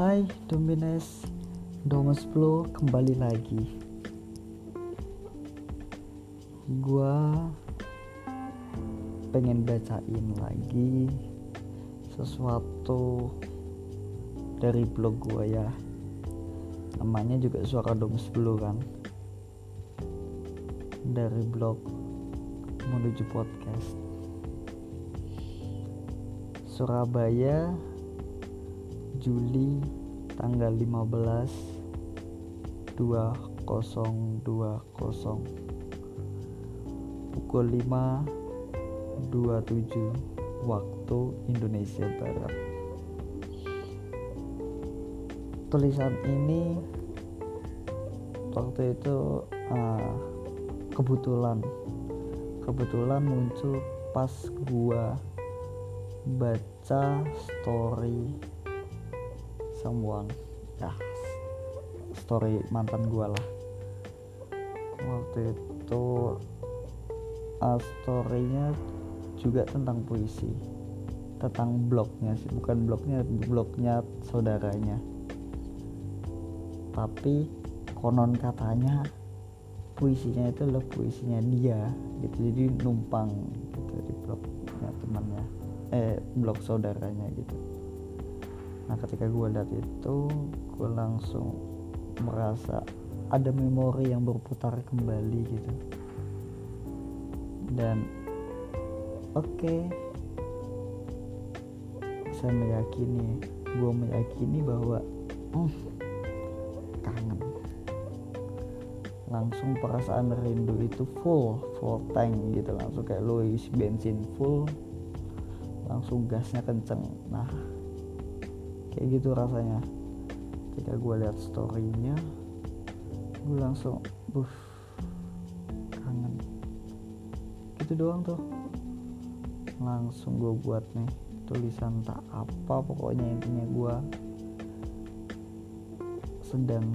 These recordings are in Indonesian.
Hai Domines. Domus Flow kembali lagi. Gua pengen bacain lagi sesuatu dari blog gua ya. Namanya juga suara Domus Flow kan? Dari blog menuju podcast. Surabaya Juli tanggal 15 2020 pukul 5.27 waktu Indonesia Barat. Tulisan ini waktu itu uh, kebetulan kebetulan muncul pas gua baca story someone ya story mantan gua lah. Waktu itu uh, storynya juga tentang puisi. Tentang blognya sih bukan blognya blognya saudaranya. Tapi konon katanya puisinya itu adalah puisinya dia gitu. Jadi numpang gitu di blognya temannya. Eh blog saudaranya gitu nah ketika gue lihat itu gue langsung merasa ada memori yang berputar kembali gitu. Dan oke okay, saya meyakini gue meyakini bahwa hmm, kangen. Langsung perasaan rindu itu full full tank gitu. Langsung kayak lo bensin full langsung gasnya kenceng. Nah kayak gitu rasanya. Ketika gue lihat storynya gue langsung buff kangen. Gitu doang tuh. Langsung gue buat nih tulisan tak apa pokoknya intinya gue sedang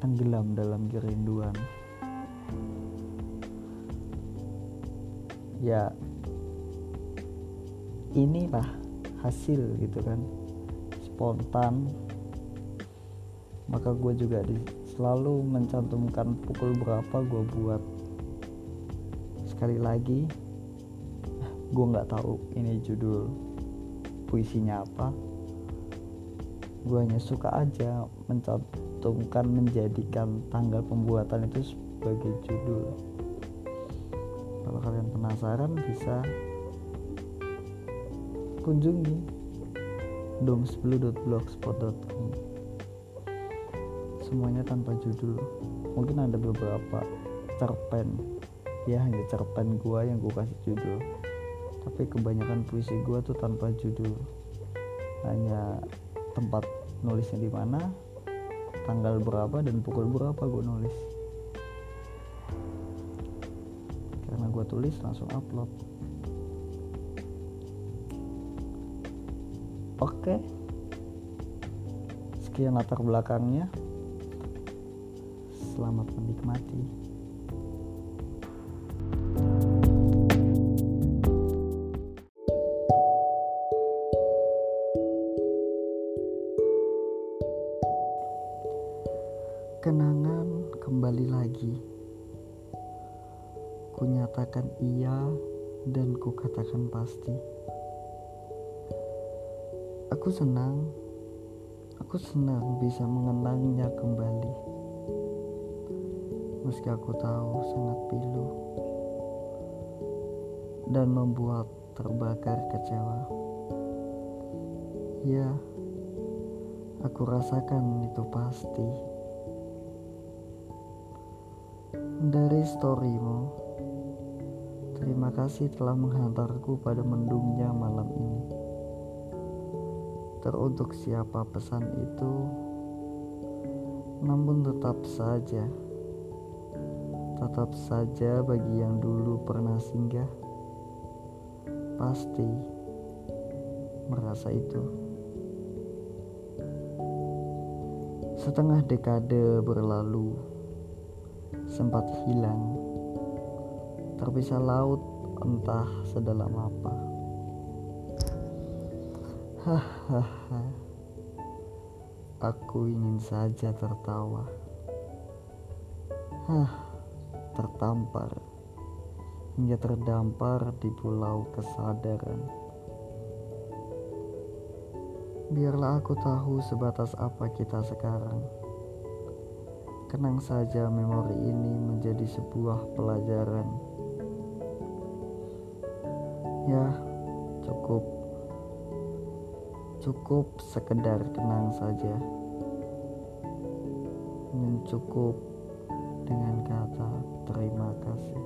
tenggelam dalam kerinduan. Ya inilah hasil gitu kan spontan maka gue juga di, selalu mencantumkan pukul berapa gue buat. Sekali lagi gue nggak tahu ini judul puisinya apa. Gue hanya suka aja mencantumkan menjadikan tanggal pembuatan itu sebagai judul. Kalau kalian penasaran bisa kunjungi domsblue.blogspot.com semuanya tanpa judul. Mungkin ada beberapa cerpen. Ya hanya cerpen gua yang gua kasih judul. Tapi kebanyakan puisi gua tuh tanpa judul. Hanya tempat nulisnya di mana tanggal berapa dan pukul berapa gua nulis. Karena gua tulis langsung upload Oke. Sekian latar belakangnya. Selamat menikmati. Kenangan kembali lagi. Kunyatakan iya dan kukatakan pasti. Aku senang, aku senang bisa mengenangnya kembali. Meski aku tahu sangat pilu dan membuat terbakar kecewa. Ya, aku rasakan itu pasti. Dari storymu, terima kasih telah menghantarku pada mendungnya malam ini teruntuk siapa pesan itu namun tetap saja tetap saja bagi yang dulu pernah singgah pasti merasa itu. Setengah dekade berlalu sempat hilang terpisah laut entah sedalam apa Aku ingin saja tertawa. Hah, tertampar hingga terdampar di pulau kesadaran. Biarlah aku tahu sebatas apa kita sekarang. Kenang saja memori ini menjadi sebuah pelajaran. Ya, cukup. Cukup sekedar kenang saja. Dan cukup dengan kata terima kasih.